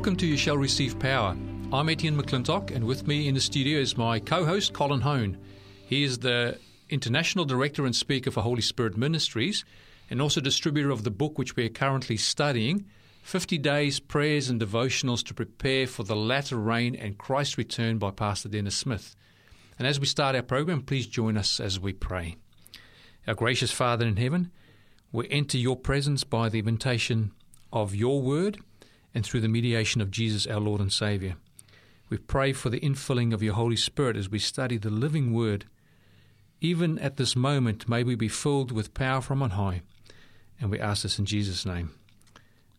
Welcome to You Shall Receive Power. I'm Etienne McClintock, and with me in the studio is my co host, Colin Hone. He is the International Director and Speaker for Holy Spirit Ministries and also distributor of the book which we are currently studying 50 Days Prayers and Devotionals to Prepare for the Latter Rain and Christ's Return by Pastor Dennis Smith. And as we start our program, please join us as we pray. Our gracious Father in heaven, we enter your presence by the invitation of your word and through the mediation of Jesus, our Lord and Saviour. We pray for the infilling of your Holy Spirit as we study the living word. Even at this moment, may we be filled with power from on high. And we ask this in Jesus' name.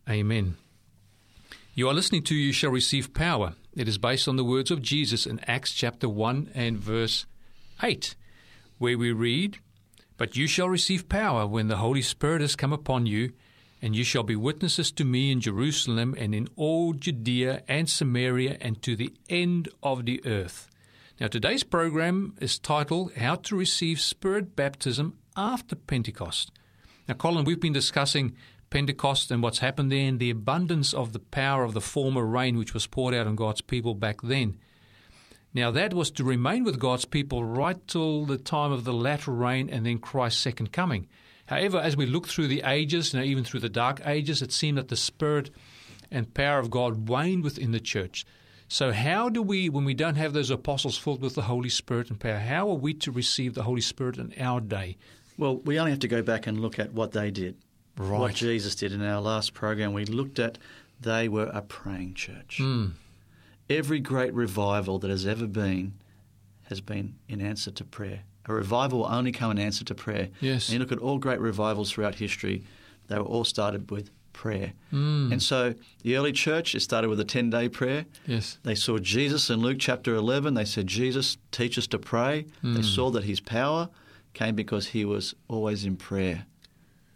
Amen. You are listening to You Shall Receive Power. It is based on the words of Jesus in Acts chapter 1 and verse 8, where we read, But you shall receive power when the Holy Spirit has come upon you, and you shall be witnesses to me in Jerusalem and in all Judea and Samaria and to the end of the earth. Now, today's program is titled How to Receive Spirit Baptism After Pentecost. Now, Colin, we've been discussing Pentecost and what's happened there and the abundance of the power of the former rain which was poured out on God's people back then. Now, that was to remain with God's people right till the time of the latter rain and then Christ's second coming. However, as we look through the ages, know, even through the dark ages, it seemed that the Spirit and power of God waned within the church. So, how do we, when we don't have those apostles filled with the Holy Spirit and power, how are we to receive the Holy Spirit in our day? Well, we only have to go back and look at what they did. Right. What Jesus did in our last program, we looked at they were a praying church. Mm. Every great revival that has ever been has been in answer to prayer. A revival will only come in answer to prayer. Yes. And you look at all great revivals throughout history, they were all started with prayer. Mm. And so the early church, it started with a 10 day prayer. Yes. They saw Jesus in Luke chapter 11. They said, Jesus, teach us to pray. Mm. They saw that his power came because he was always in prayer.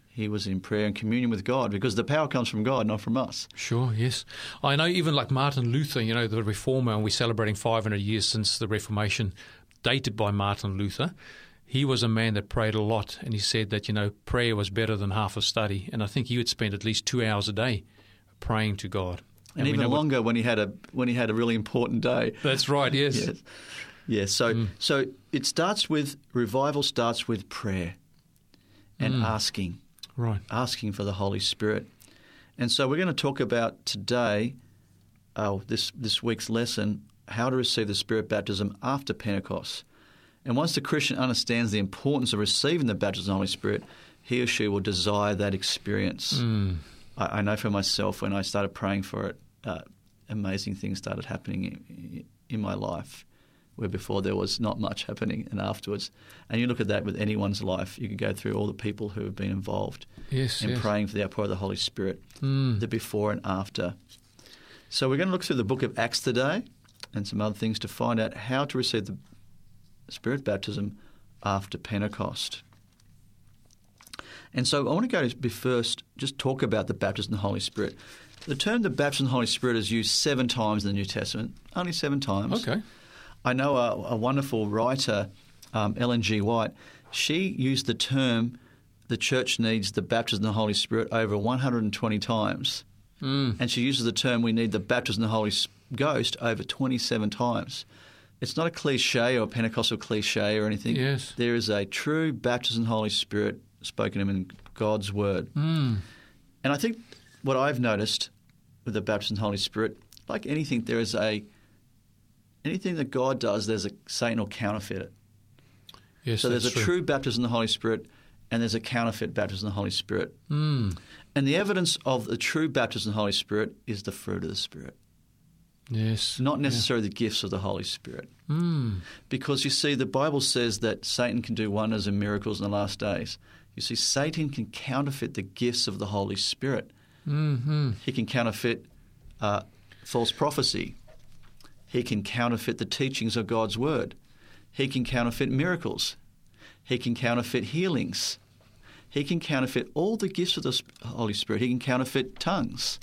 He was in prayer and communion with God because the power comes from God, not from us. Sure, yes. I know even like Martin Luther, you know, the reformer, and we're celebrating 500 years since the Reformation, dated by Martin Luther. He was a man that prayed a lot, and he said that, you know, prayer was better than half a study. And I think he would spend at least two hours a day praying to God. And, we even know what- longer when he had a when he had a really important day. that's right, yes. Yes. Yes. So Mm. so it starts with revival starts with prayer and Mm. asking. Right. asking for the Holy Spirit. And so we're going to talk about today, oh, this, this week's lesson, how to receive the Spirit baptism after Pentecost. And once the Christian understands the importance of receiving the baptism of the Holy Spirit, he or she will desire that experience. Mm. I, I know for myself, when I started praying for it, uh, amazing things started happening in, in my life where before there was not much happening and afterwards. And you look at that with anyone's life, you can go through all the people who have been involved Yes, in yes. praying for the outpour of the Holy Spirit, Mm. the before and after. So we're going to look through the book of Acts today and some other things to find out how to receive the Spirit baptism after Pentecost. And so I want to go to be first, just talk about the baptism of the Holy Spirit. The term the baptism of the Holy Spirit is used seven times in the New Testament, only seven times. Okay. I know a, a wonderful writer, um, Ellen G. White. She used the term "the church needs the baptism of the Holy Spirit" over 120 times, Mm. and she uses the term "we need the baptism of the Holy S- Ghost" over 27 times. It's not a cliche or a Pentecostal cliche or anything. Yes. There is a true baptism of the Holy Spirit spoken in God's Word. Mm. And I think what I've noticed with the baptism of the Holy Spirit, like anything, there is a anything that God does, there's a Satan will counterfeit it. Yes, so there's a that's true baptism of the Holy Spirit, and there's a counterfeit baptism of the Holy Spirit. Mm. And the evidence of the true baptism of the Holy Spirit is the fruit of the Spirit, Yes. not necessarily the gifts of the Holy Spirit. Mm. Because you see, the Bible says that Satan can do wonders and miracles in the last days. You see, Satan can counterfeit the gifts of the Holy Spirit. Mm-hmm. He can counterfeit uh, false prophecy. He can counterfeit the teachings of God's Word. He can counterfeit miracles. He can counterfeit healings. He can counterfeit all the gifts of the Holy Spirit. He can counterfeit tongues.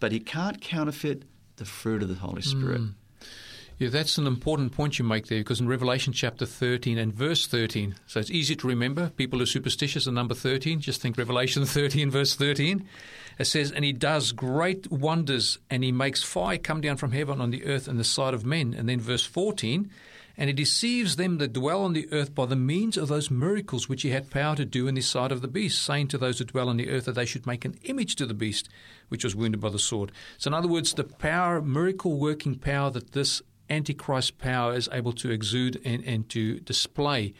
But he can't counterfeit the fruit of the Holy Spirit. Mm. Yeah, that's an important point you make there because in Revelation chapter 13 and verse 13, so it's easy to remember. People are superstitious at number 13, just think Revelation 13, verse 13. It says, And he does great wonders, and he makes fire come down from heaven on the earth and the sight of men. And then verse 14, and he deceives them that dwell on the earth by the means of those miracles which he had power to do in the sight of the beast, saying to those that dwell on the earth that they should make an image to the beast, which was wounded by the sword. So, in other words, the power, miracle working power that this Antichrist power is able to exude and, and to display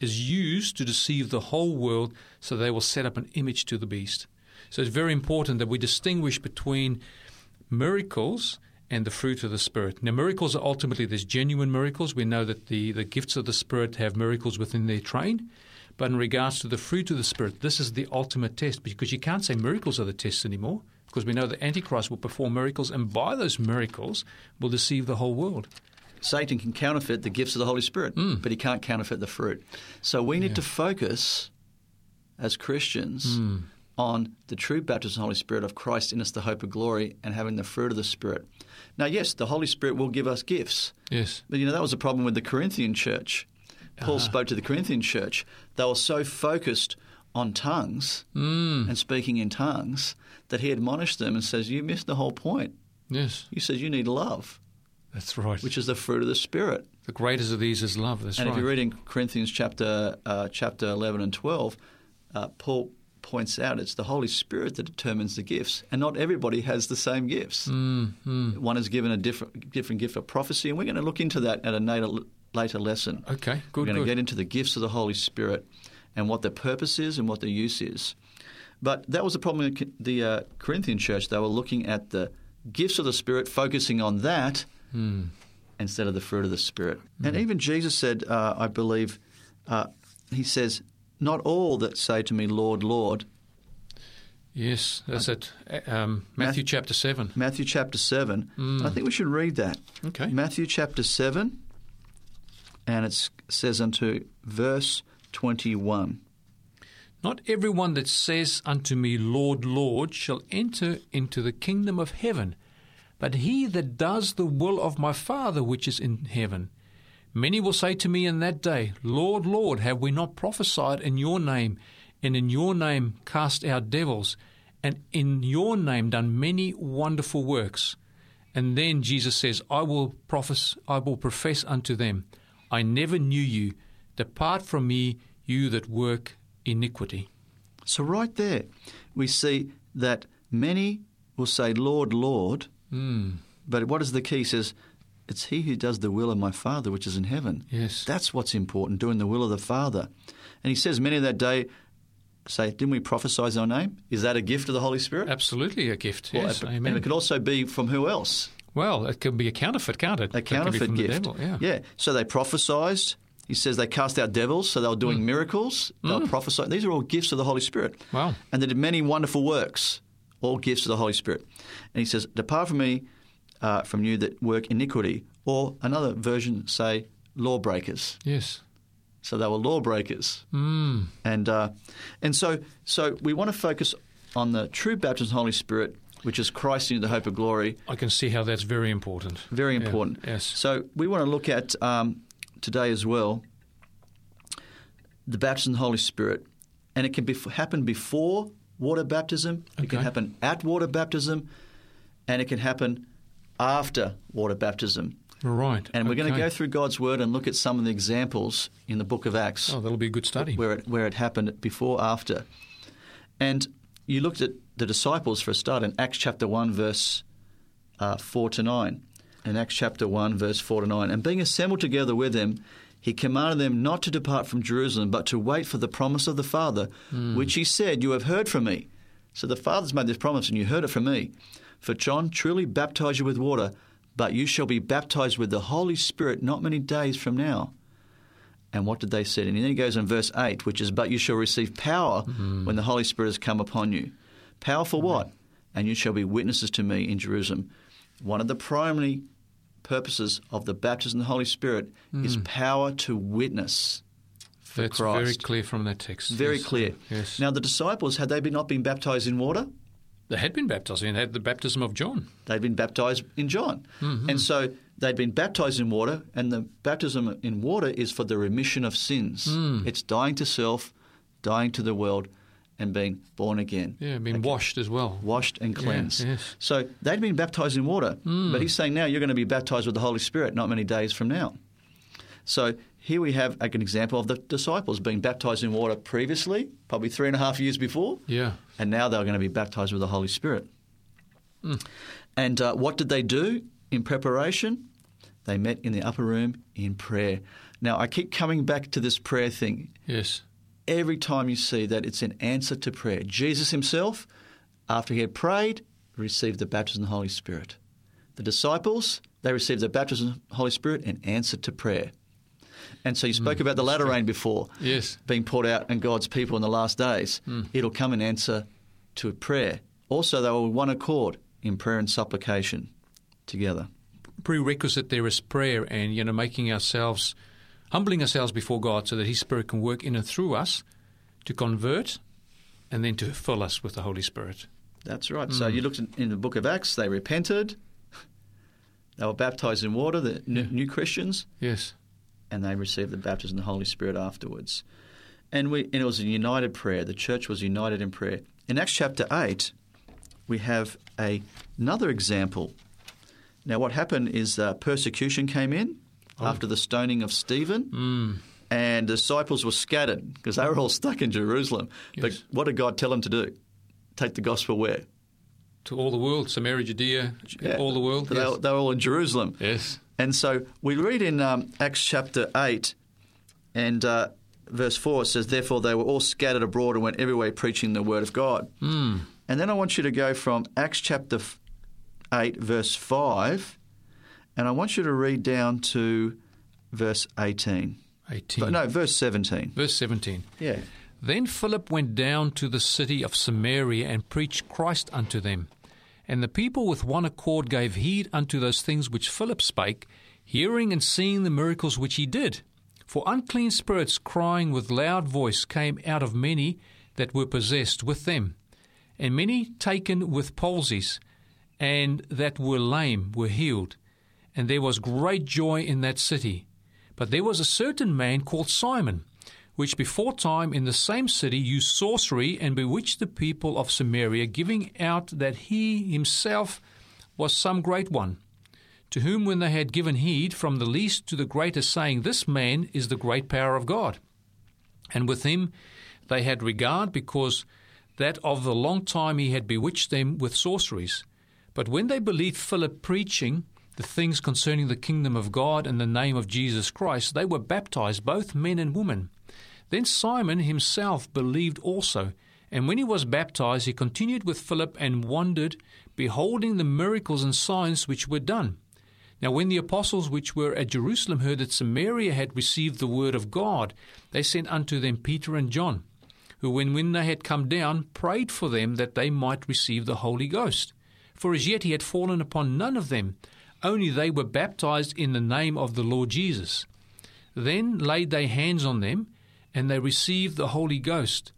is used to deceive the whole world so they will set up an image to the beast. So it's very important that we distinguish between miracles and the fruit of the Spirit. Now, miracles are ultimately there's genuine miracles. We know that the, the gifts of the Spirit have miracles within their train. But in regards to the fruit of the Spirit, this is the ultimate test because you can't say miracles are the test anymore because we know the Antichrist will perform miracles and by those miracles will deceive the whole world. Satan can counterfeit the gifts of the Holy Spirit, Mm. but he can't counterfeit the fruit. So we need Yeah. to focus as Christians Mm. on the true baptism of the Holy Spirit of Christ in us, the hope of glory, and having the fruit of the Spirit. Now, yes, the Holy Spirit will give us gifts, Yes. but you know that was a problem with the Corinthian church. Paul Uh-huh. spoke to the Corinthian church. They were so focused on tongues Mm. and speaking in tongues that he admonished them and says, "You missed the whole point. Yes. He says you need love, That's right. which is the fruit of the Spirit." the greatest of these is love. That's and right. if you read in Corinthians chapter uh, chapter eleven and twelve, uh, Paul points out it's the Holy Spirit that determines the gifts, and not everybody has the same gifts. Mm, mm. One is given a different different gift of prophecy, and we're going to look into that at a later, later lesson. Okay, good, we're going good. to get into the gifts of the Holy Spirit and what their purpose is and what their use is. But that was the problem in the uh, Corinthian church. They were looking at the gifts of the Spirit, focusing on that Mm. instead of the fruit of the Spirit. And even Jesus said, uh, I believe, uh, he says, Not all that say to me, Lord, Lord. Yes, that's it. Um, Matthew Math- chapter 7. Matthew chapter 7. I think we should read that. Okay. Matthew chapter 7, and it says unto verse 21. Not everyone that says unto me, Lord, Lord, shall enter into the kingdom of heaven, but he that does the will of my Father which is in heaven. Many will say to me in that day, Lord, Lord, have we not prophesied in your name, and in your name cast out devils, and in your name done many wonderful works? And then Jesus says, I will profess, I will profess unto them, I never knew you. Depart from me, you that work iniquity. So, right there, we see that many will say, Lord, Lord, Mm, but what is the key? He says, It's he who does the will of my Father which is in heaven. yes. That's what's important, doing the will of the Father. And he says, Many of that day say, Didn't we prophesy your name? Is that a gift of the Holy Spirit? Absolutely a gift. Well, yes, and amen. it could also be from who else? well, it could be a counterfeit, can't it? A That can be counterfeit gift. devil, yeah. yeah. So they prophesied. He says they cast out devils, so they were doing mm. miracles. They were mm. prophesying. These are all gifts of the Holy Spirit. Wow. And they did many wonderful works, all gifts of the Holy Spirit. And he says, Depart from me, uh, from you that work iniquity. Or another version say, lawbreakers. Yes. So they were lawbreakers. Mm, And uh, and so so we want to focus on the true baptism of the Holy Spirit, which is Christ in the hope of glory. I can see how that's very important. Very Yeah, important. yes. So we want to look at um, today as well the baptism of the Holy Spirit, and it can be, happen before water baptism. It can happen at water baptism, and it can happen after water baptism. Right. And we're going to go through God's Word and look at some of the examples in the Book of Acts Oh, that'll be a good study. where it where it happened before after. And you looked at the disciples for a start in Acts chapter one verse uh, four to nine. In Acts chapter one verse four to nine, and being assembled together with them, he commanded them not to depart from Jerusalem, but to wait for the promise of the Father, which he said, "You have heard from me." So the Father's made this promise, and you heard it from me. For John truly baptized you with water, but you shall be baptized with the Holy Spirit not many days from now. And what did they say? And then he goes in verse 8, which is, But you shall receive power mm-hmm. when the Holy Spirit has come upon you. Power for what? Mm-hmm. And you shall be witnesses to me in Jerusalem. One of the primary purposes of the baptism of the Holy Spirit is mm. power to witness for that's Christ. very clear from that text. Very Yes, clear. Yes. Now, the disciples, had they been not been baptized in water? They had been baptized and had the baptism of John. They'd been baptized in John. Mm-hmm. And so they'd been baptized in water, and the baptism in water is for the remission of sins. Hmm. It's dying to self, dying to the world, and being born again. Yeah, been washed as well. Washed and cleansed. yes. So they'd been baptized in water, but he's saying now you're going to be baptized with the Holy Spirit not many days from now. So here we have like, an example of the disciples being baptized in water previously, probably three and a half years before, Yeah. and now they're going to be baptized with the Holy Spirit. And uh, what did they do in preparation? They met in the upper room in prayer. Now, I keep coming back to this prayer thing. Yes. Every time you see that, it's an answer to prayer. Jesus himself, after he had prayed, received the baptism of the Holy Spirit. The disciples, they received the baptism of the Holy Spirit in answer to prayer. And so you spoke mm, about the latter rain before Yes. being poured out on God's people in the last days. Mm. It'll come in answer to prayer. Also, they were one accord in prayer and supplication together. Prerequisite there is prayer and, you know, making ourselves, humbling ourselves before God so that His Spirit can work in and through us to convert and then to fill us with the Holy Spirit. That's right. So mm. you looked in, the book of Acts, they repented, they were baptized in water, the n- new Christians, Yes. And they received the baptism of the Holy Spirit afterwards. And, we, and it was a united prayer. The church was united in prayer. In Acts chapter 8, we have a, another example. Now, what happened is uh, persecution came in after the stoning of Stephen, and the disciples were scattered because they were all stuck in Jerusalem. But what did God tell them to do? Take the gospel where? To all the world, Samaria, Judea, all the world. They, Yes. they were all in Jerusalem. yes. And so we read in um, Acts chapter 8 and uh, verse 4 it says, Therefore they were all scattered abroad and went everywhere preaching the word of God. Mm. And then I want you to go from Acts chapter 8, verse 5, and I want you to read down to verse 18. 18. No, verse 17. Verse 17. Yeah. Then Philip went down to the city of Samaria and preached Christ unto them. And the people with one accord gave heed unto those things which Philip spake, hearing and seeing the miracles which he did. For unclean spirits crying with loud voice came out of many that were possessed with them. And many taken with palsies, and that were lame were healed. And there was great joy in that city. But there was a certain man called Simon, which before time in the same city used sorcery and bewitched the people of Samaria, giving out that he himself was some great one. To whom, when they had given heed, from the least to the greatest, saying, This man is the great power of God. And with him they had regard, because that of the long time he had bewitched them with sorceries. But when they believed Philip preaching the things concerning the kingdom of God and the name of Jesus Christ, they were baptized, both men and women. Then Simon himself believed also, and when he was baptized, he continued with Philip and wondered, beholding the miracles and signs which were done. Now, when the apostles which were at Jerusalem heard that Samaria had received the word of God, they sent unto them Peter and John, who, when, when they had come down, prayed for them that they might receive the Holy Ghost. For as yet he had fallen upon none of them, only they were baptized in the name of the Lord Jesus. Then laid they hands on them, and they received the Holy Ghost.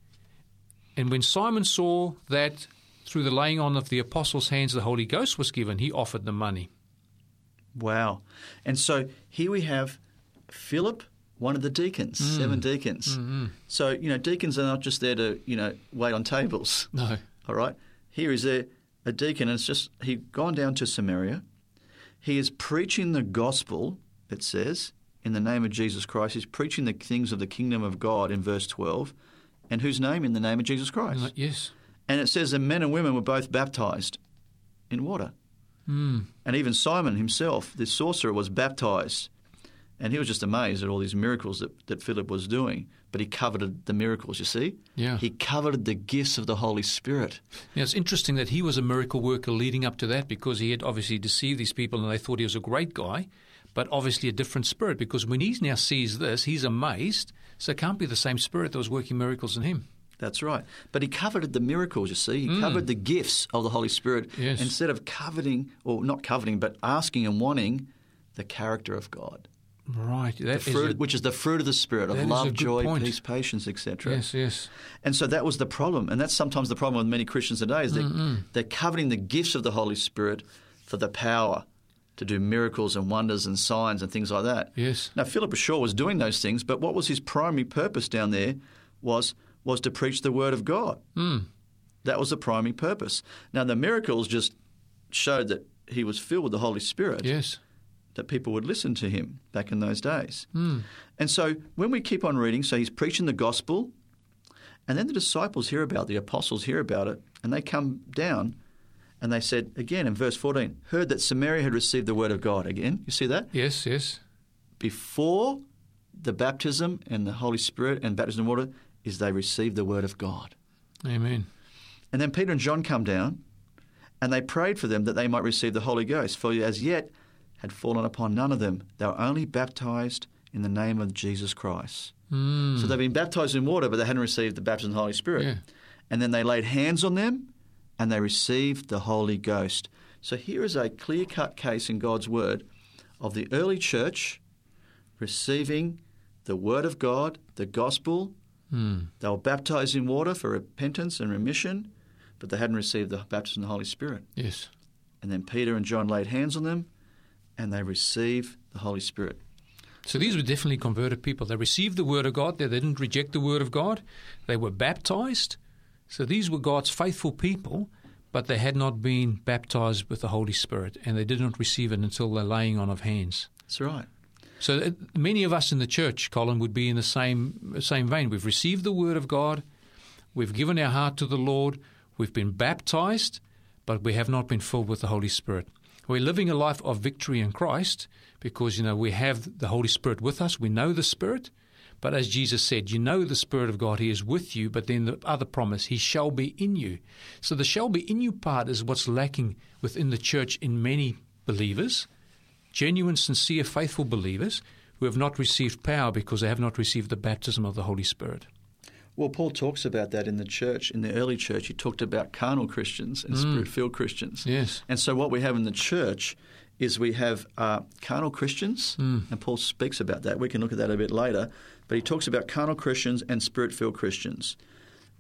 And when Simon saw that through the laying on of the apostles' hands the Holy Ghost was given, he offered the money. Wow. And so here we have Philip, one of the deacons, mm. seven deacons. Mm, mm. So, you know, deacons are not just there to, you know, wait on tables. No. All right. Here is a, a deacon, and it's just he'd gone down to Samaria. He is preaching the gospel, it says, in the name of Jesus Christ. He's preaching the things of the kingdom of God in verse 12. And whose name? In the name of Jesus Christ. Yes. And it says that men and women were both baptized in water. Mm. And even Simon himself, this sorcerer, was baptized. And he was just amazed at all these miracles that, that Philip was doing. But he coveted the miracles, you see? Yeah. He coveted the gifts of the Holy Spirit. Now, it's interesting that he was a miracle worker leading up to that because he had obviously deceived these people and they thought he was a great guy, but obviously a different spirit because when he now sees this, he's amazed. So it can't be the same spirit that was working miracles in him. That's right. But he coveted the miracles, you see. He mm. covered the gifts of the Holy Spirit Yes. instead of coveting, or not coveting, but asking and wanting the character of God, Right. That the is a- which is the fruit of the Spirit of that is a love, joy, point. peace, patience, etc. yes, yes. And so that was the problem. And that's sometimes the problem with many Christians today is they, they're coveting the gifts of the Holy Spirit for the power to do miracles and wonders and signs and things like that. Yes. Now, Philip Shaw was doing those things, but what was his primary purpose down there was, was to preach the word of God. Mm. That was the primary purpose. Now, the miracles just showed that he was filled with the Holy Spirit, Yes. that people would listen to him back in those days. Mm. And so when we keep on reading, so he's preaching the gospel, and then the disciples hear about it, the apostles hear about it, and they come down and they said, again in verse 14, heard that Samaria had received the word of God. Again, you see that? Yes. Yes. Before the baptism and the Holy Spirit and baptism in water is they received the word of God. Amen. And then Peter and John come down and they prayed for them that they might receive the Holy Ghost, for as yet had fallen upon none of them. They were only baptized in the name of Jesus Christ. Mm. So they've been baptized in water, but they hadn't received the baptism of the Holy Spirit. Yeah. And then they laid hands on them and they received the Holy Ghost. So here is a clear cut case in God's Word of the early church receiving the Word of God, the gospel. Mm. They were baptized in water for repentance and remission, but they hadn't received the baptism of the Holy Spirit. Yes. And then Peter and John laid hands on them and they received the Holy Spirit. So these were definitely converted people. They received the word of God. They didn't reject the word of God. They were baptized. So these were God's faithful people, but they had not been baptized with the Holy Spirit, and they did not receive it until the laying on of hands. That's right. So uh, many of us in the church, Colin, would be in the same same vein. We've received the word of God, we've given our heart to the Lord, we've been baptized, but we have not been filled with the Holy Spirit. We're living a life of victory in Christ because you know we have the Holy Spirit with us. We know the Spirit, but as Jesus said, you know the Spirit of God, He is with you. But then the other promise, He shall be in you. So the shall be in you part is what's lacking within the church in many believers genuine, sincere, faithful believers who have not received power because they have not received the baptism of the Holy Spirit. Well, Paul talks about that in the church, in the early church. He talked about carnal Christians and spirit filled Christians. Yes. And so, what we have in the church is we have uh, carnal Christians, and Paul speaks about that. We can look at that a bit later. But he talks about carnal Christians and spirit filled Christians.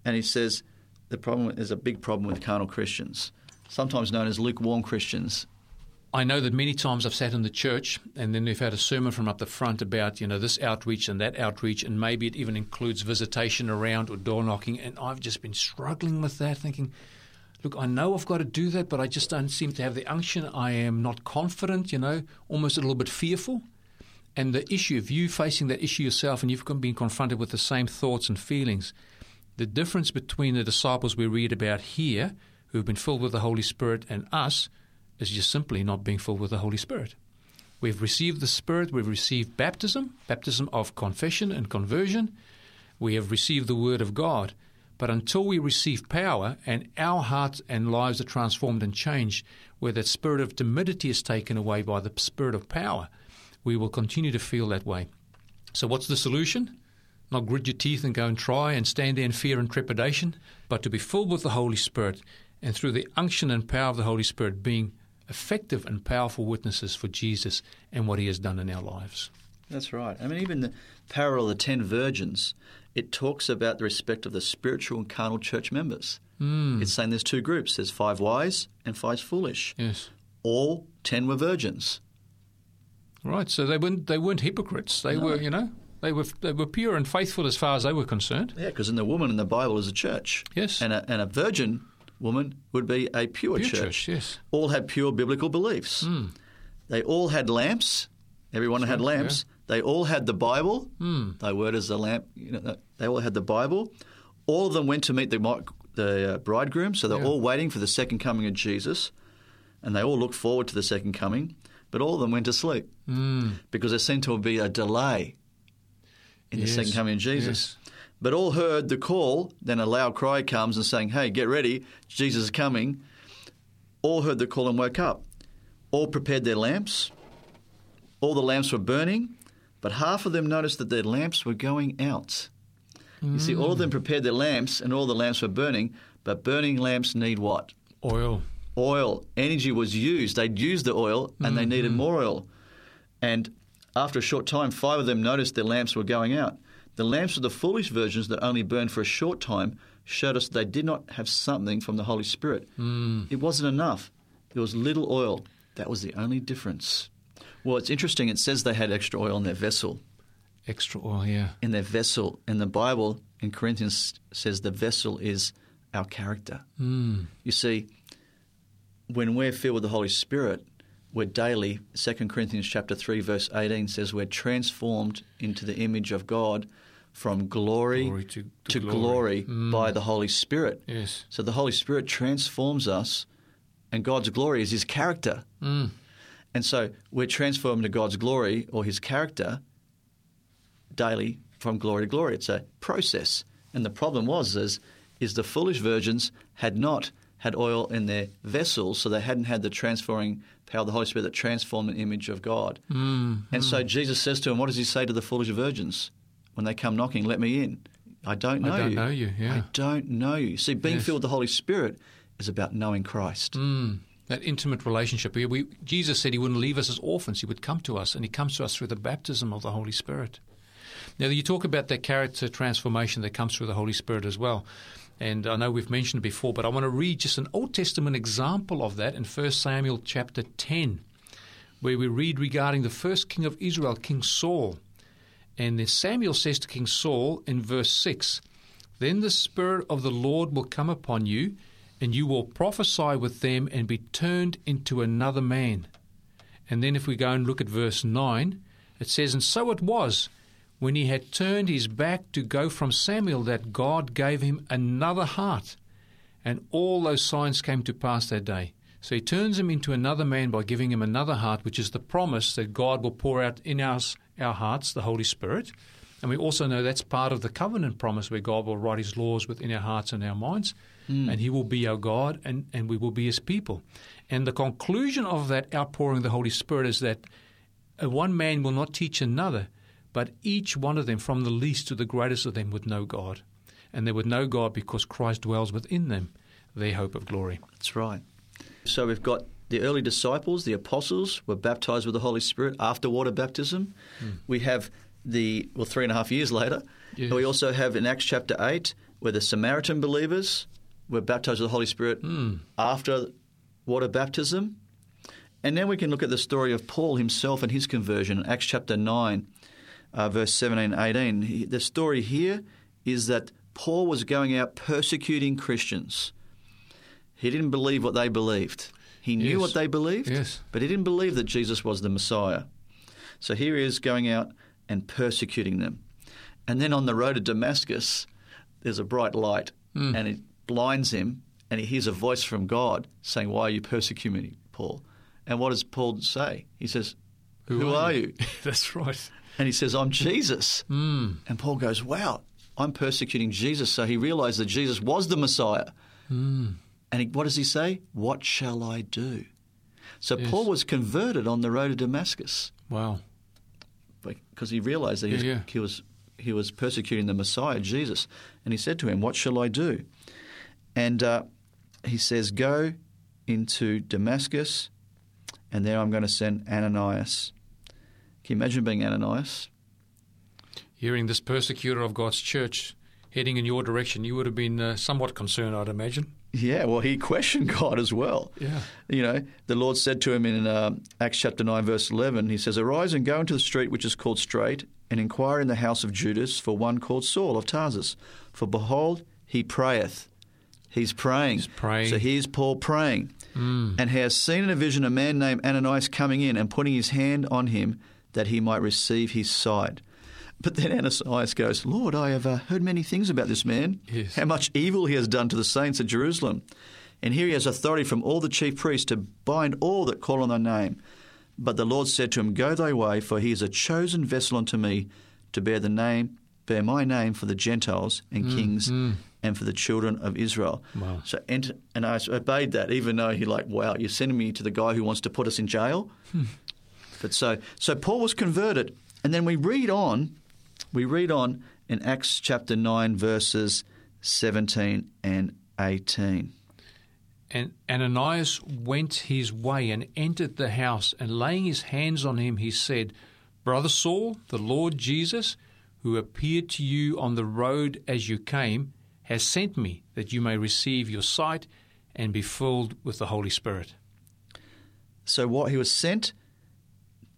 And he says the problem is a big problem with carnal Christians, sometimes known as lukewarm Christians. I know that many times I've sat in the church and then we've had a sermon from up the front about, you know, this outreach and that outreach, and maybe it even includes visitation around or door knocking. And I've just been struggling with that, thinking, look, I know I've got to do that, but I just don't seem to have the unction. I am not confident, you know, almost a little bit fearful. And the issue of you facing that issue yourself and you've been confronted with the same thoughts and feelings, the difference between the disciples we read about here, who have been filled with the Holy Spirit, and us, is just simply not being filled with the Holy Spirit. We've received the Spirit, we've received baptism, baptism of confession and conversion. We have received the Word of God. But until we receive power and our hearts and lives are transformed and changed, where that spirit of timidity is taken away by the spirit of power, we will continue to feel that way. So, what's the solution? Not grit your teeth and go and try and stand there in fear and trepidation, but to be filled with the Holy Spirit and through the unction and power of the Holy Spirit being effective and powerful witnesses for Jesus and what he has done in our lives. That's right. I mean, even the parallel of the ten virgins, it talks about the respect of the spiritual and carnal church members. Mm. It's saying there's two groups there's five wise and five foolish. Yes. All ten were virgins. Right. So they weren't they weren't hypocrites. They No. were, you know, they were they were pure and faithful as far as they were concerned. Yeah, because in the woman in the Bible is a church. Yes. And a, and a virgin woman would be a pure, Pure church. church, yes. All had pure biblical beliefs. Mm. They all had lamps. Everyone had right, lamps. They all had the Bible. Mm. Thy word is the lamp. You know, they all had the Bible. All of them went to meet the, the uh, bridegroom, so they're Yeah. all waiting for the second coming of Jesus, and they all look forward to the second coming. But all of them went to sleep Mm. because there seemed to be a delay in the Yes, second coming of Jesus. But all heard the call, then a loud cry comes and saying, Hey, get ready, Jesus is coming. All heard the call and woke up. All prepared their lamps. All the lamps were burning, but half of them noticed that their lamps were going out. You see, all of them prepared their lamps and all the lamps were burning, but burning lamps need what? Oil. Oil. Energy was used. They'd used the oil and they needed more oil. And after a short time, five of them noticed their lamps were going out. The lamps of the foolish virgins that only burned for a short time showed us they did not have something from the Holy Spirit. It wasn't enough. There was little oil. That was the only difference. Well, it's interesting. It says they had extra oil in their vessel. Extra oil, yeah. In their vessel. And the Bible in Corinthians says the vessel is our character. Mm. You see, when we're filled with the Holy Spirit, we're daily, 2 Corinthians chapter 3, verse 18 says we're transformed into the image of God from glory, Glory to- to to glory. glory, Mm. by the Holy Spirit. Yes. So the Holy Spirit transforms us, and God's glory is His character. Mm. And so we're transformed to God's glory or His character daily from glory to glory. It's a process. And the problem was is, is the foolish virgins had not had oil in their vessels, so they hadn't had the transforming power of the Holy Spirit that transformed the image of God. Mm. And so Jesus says to them, what does he say to the foolish virgins when they come knocking? Let me in. I don't know I don't you. know you, yeah. I don't know you. See, being Yes. filled with the Holy Spirit is about knowing Christ. Mm. That intimate relationship. We, we, Jesus said he wouldn't leave us as orphans. He would come to us, and he comes to us through the baptism of the Holy Spirit. Now, you talk about that character transformation that comes through the Holy Spirit as well. And I know we've mentioned it before, but I want to read just an Old Testament example of that in 1 Samuel chapter 10, where we read regarding the first king of Israel, King Saul. And then Samuel says to King Saul in verse 6 Then the Spirit of the Lord will come upon you, and you will prophesy with them and be turned into another man. And then if we go and look at verse 9, it says, And so it was, when he had turned his back to go from Samuel, that God gave him another heart. And all those signs came to pass that day. So he turns him into another man by giving him another heart, which is the promise that God will pour out in us, our hearts the Holy Spirit. And we also know that's part of the covenant promise where God will write his laws within our hearts and our minds, hmm. and he will be our God, and, and we will be his people. And the conclusion of that outpouring of the Holy Spirit is that one man will not teach another, but each one of them, from the least to the greatest of them, would know God. And they would know God because Christ dwells within them, their hope of glory. That's right. So we've got the early disciples, the apostles, were baptized with the Holy Spirit after water baptism. Hmm. We have the, well, three and a half years later. Yes. We also have in Acts chapter 8 where the Samaritan believers were baptized with the Holy Spirit hmm. after water baptism. And then we can look at the story of Paul himself and his conversion in Acts chapter 9, uh, verse 17 18. He, the story here is that Paul was going out persecuting Christians. He didn't believe what they believed. He knew Yes. what they believed, Yes. but he didn't believe that Jesus was the Messiah. So here he is going out and persecuting them. And then on the road to Damascus, there's a bright light, and it blinds him, and he hears a voice from God saying, Why are you persecuting me, Paul? And what does Paul say? He says, Who, are you? That's right. And he says, I'm Jesus. Mm. And Paul goes, Wow, I'm persecuting Jesus. So he realized that Jesus was the Messiah. Mm. And he, what does he say? What shall I do? So Yes. Paul was converted on the road to Damascus Wow. because he realized that he was, Yeah, yeah. he was he was persecuting the Messiah, Jesus. And he said to him, What shall I do? And uh, he says, Go into Damascus, and there I'm going to send Ananias. Can you imagine being Ananias? Hearing this persecutor of God's church heading in your direction, you would have been uh, somewhat concerned, I'd imagine. Yeah, well, he questioned God as well. Yeah. You know, the Lord said to him in uh, Acts chapter 9, verse 11, He says, Arise and go into the street which is called Straight, and inquire in the house of Judas for one called Saul of Tarsus. For behold, he prayeth. He's praying. He's praying. So here's Paul praying. And he has seen in a vision a man named Ananias coming in and putting his hand on him that he might receive his sight. But then Ananias goes, Lord, I have uh, heard many things about this man, Yes. how much evil he has done to the saints at Jerusalem. And here he has authority from all the chief priests to bind all that call on thy name. But the Lord said to him, Go thy way, for he is a chosen vessel unto me to bear the name, bear my name for the Gentiles and mm, kings mm. and for the children of Israel. Wow. So enter, and I obeyed that, even though he like, wow, you're sending me to the guy who wants to put us in jail. Hmm. But so so Paul was converted, and then we read on, we read on in Acts chapter nine verses seventeen and eighteen. And Ananias went his way and entered the house, and laying his hands on him, he said, Brother Saul, the Lord Jesus, who appeared to you on the road as you came, has sent me that you may receive your sight and be filled with the Holy Spirit. So what he was sent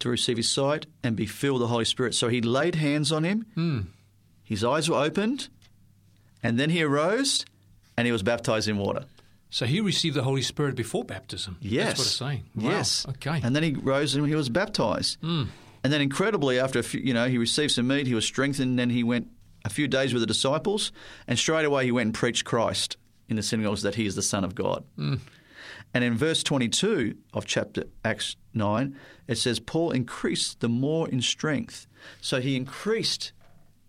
to receive his sight and be filled with the Holy Spirit. So he laid hands on him. Hmm. His eyes were opened, and then he arose and he was baptized in water. So he received the Holy Spirit before baptism. Yes. That's what it's saying. Wow. Yes. Okay. And then he rose and he was baptized. Mm. And then incredibly, after a few, you know, he received some meat, he was strengthened, and then he went a few days with the disciples, and straight away he went and preached Christ in the synagogues that he is the Son of God. Mm. And in verse 22 of chapter Acts 9, it says, Paul increased the more in strength. So he increased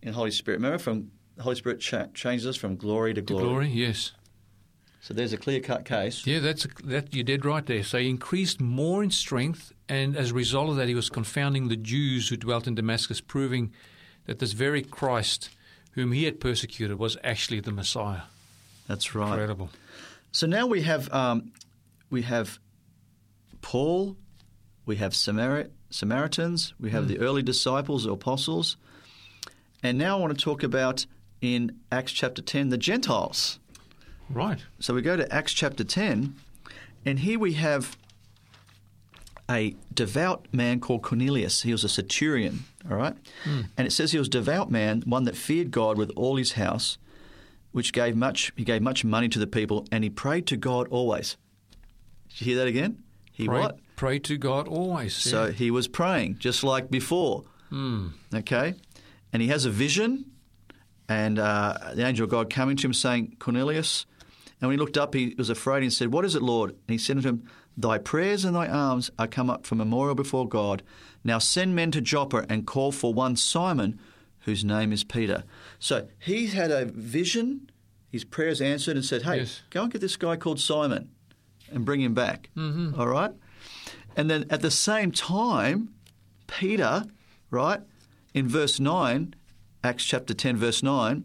in Holy Spirit. Remember, from the Holy Spirit cha- changes us from glory to glory. glory, yes. So there's a clear cut case. Yeah, that's that you did right there. So he increased more in strength, and as a result of that, he was confounding the Jews who dwelt in Damascus, proving that this very Christ, whom he had persecuted, was actually the Messiah. That's right. Incredible. So now we have um, we have Paul, we have Samari- Samaritans, we have hmm. the early disciples or apostles, and now I want to talk about in Acts chapter ten the Gentiles. Right. So we go to Acts chapter ten, and here we have a devout man called Cornelius. He was a centurion, all right? Hmm. And it says he was a devout man, one that feared God with all his house, which gave much he gave much money to the people, and he prayed to God always. Did you hear that again? He Pray, what? pray to God always. So he was praying just like before. Hmm. Okay? And he has a vision, and uh, the angel of God coming to him saying, Cornelius. And when he looked up, he was afraid and said, What is it, Lord? And he said unto him, Thy prayers and thy alms are come up for memorial before God. Now send men to Joppa and call for one Simon, whose name is Peter. So he had a vision, his prayers answered, and said, Hey, Yes. go and get this guy called Simon and bring him back. All right? And then at the same time, Peter, right, in verse 9, Acts chapter 10, verse 9,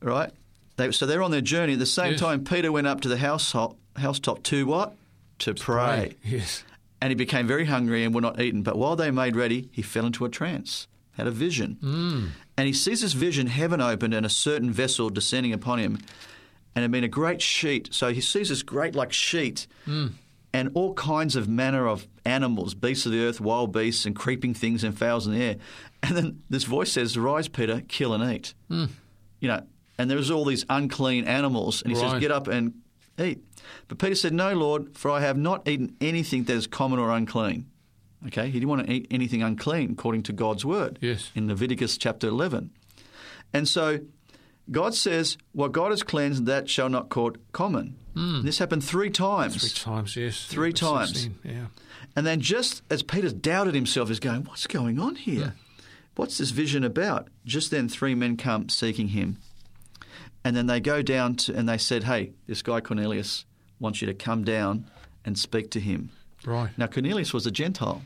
right? They, so they're on their journey. At the same Yes. time, Peter went up to the house, housetop to what? To pray. Yes. And he became very hungry and would not eat. But while they made ready, he fell into a trance, had a vision. Mm. And he sees this vision, heaven opened, and a certain vessel descending upon him. And it had been a great sheet. So he sees this great, like, sheet, hmm. and all kinds of manner of animals, beasts of the earth, wild beasts, and creeping things and fowls in the air. And then this voice says, Rise, Peter, kill and eat. Hmm. You know, and there's all these unclean animals. And he says, Get up and eat. But Peter said, No, Lord, for I have not eaten anything that is common or unclean. Okay, he didn't want to eat anything unclean according to God's word Yes. in Leviticus chapter 11. And so God says, What God has cleansed, that shall not call common. Hmm. This happened three times. Three times, yes. Three times. 16, Yeah. And then, just as Peter doubted himself, he's going, What's going on here? What's this vision about? Just then, three men come seeking him. And then they go down to, and they said, Hey, this guy Cornelius wants you to come down and speak to him. Right. Now, Cornelius was a Gentile.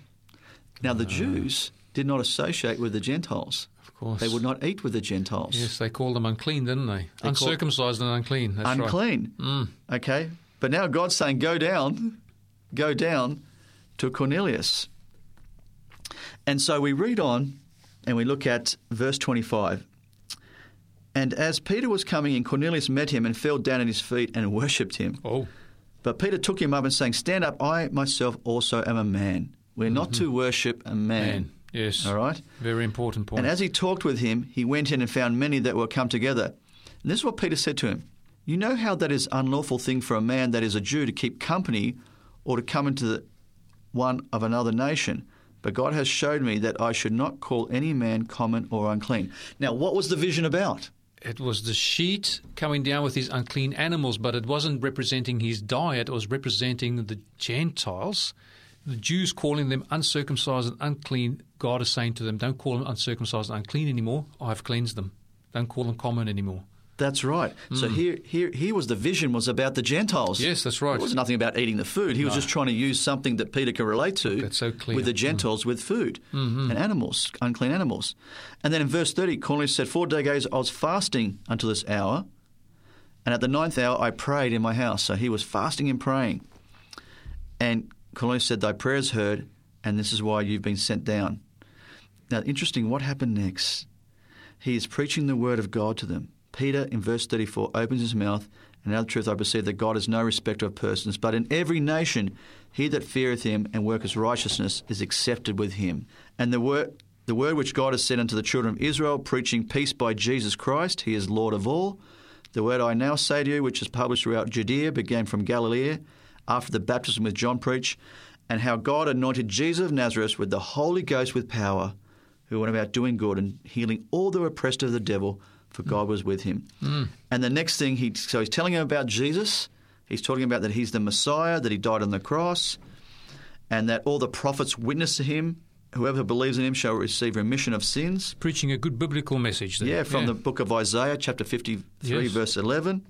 Now, the ah. Jews did not associate with the Gentiles. Course. They would not eat with the Gentiles. Yes, they called them unclean, didn't they? Uncircumcised and unclean. That's right. Unclean. Mm. Okay? But now God's saying, go down, go down to Cornelius. And so we read on and we look at verse 25. And as Peter was coming in, Cornelius met him and fell down at his feet and worshipped him. Oh, But Peter took him up and saying, Stand up, I myself also am a man. We're not to worship a man. man. Yes. All right? Very important point. And as he talked with him, he went in and found many that were come together. And this is what Peter said to him You know how that is unlawful thing for a man that is a Jew to keep company or to come into the one of another nation. But God has showed me that I should not call any man common or unclean. Now, what was the vision about? it was the sheet coming down with these unclean animals, but it wasn't representing his diet. It was representing the Gentiles, the Jews calling them uncircumcised and unclean. God is saying to them, don't call them uncircumcised and unclean anymore. I've cleansed them. Don't call them common anymore. That's right. So mm. here, here, here was the vision was about the Gentiles. Yes, that's right. It was nothing about eating the food. He was just trying to use something that Peter could relate to That's so clear. with the mm. Gentiles with food mm-hmm. and animals, unclean animals. And then in verse 30, Cornelius said, Four days I was fasting until this hour, and at the ninth hour I prayed in my house. So he was fasting and praying. And Cornelius said, Thy prayer is heard, and this is why you've been sent down. Now, interesting, what happened next? He is preaching the word of God to them. Peter, in verse 34, opens his mouth And another truth I perceive that God is no respecter of persons, but in every nation he that feareth him and worketh righteousness is accepted with him. And the word the word which God has sent unto the children of Israel, preaching peace by Jesus Christ, he is Lord of all. The word I now say to you, which is published throughout Judea, began from Galilee, after the baptism with John preached, and how God anointed Jesus of Nazareth with the Holy Ghost with power, who went about doing good and healing all that were oppressed of the devil, for God was with him. Mm. And the next thing, he so he's telling him about Jesus. He's talking about that he's the Messiah, that he died on the cross, and that all the prophets witness to him. Whoever believes in him shall receive remission of sins. Preaching a good biblical message there. Yeah, from the book of Isaiah, chapter 53, Yes. verse 11.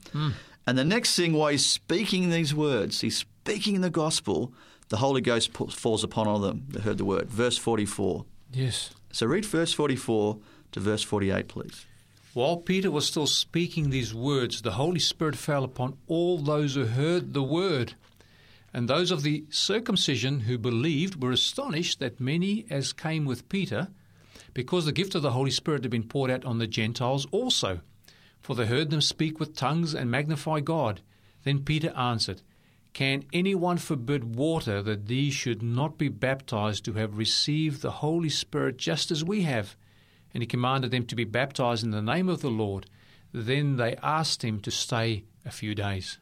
And the next thing, while he's speaking these words, he's speaking in the gospel, the Holy Ghost falls upon all of them that heard the word. Verse 44. Yes. So read verse 44 to verse 48, please. While Peter was still speaking these words, the Holy Spirit fell upon all those who heard the word. And those of the circumcision who believed were astonished that many as came with Peter, because the gift of the Holy Spirit had been poured out on the Gentiles also. For they heard them speak with tongues and magnify God. Then Peter answered, Can anyone forbid water that these should not be baptized to have received the Holy Spirit just as we have? And he commanded them to be baptized in the name of the Lord. Then they asked him to stay a few days.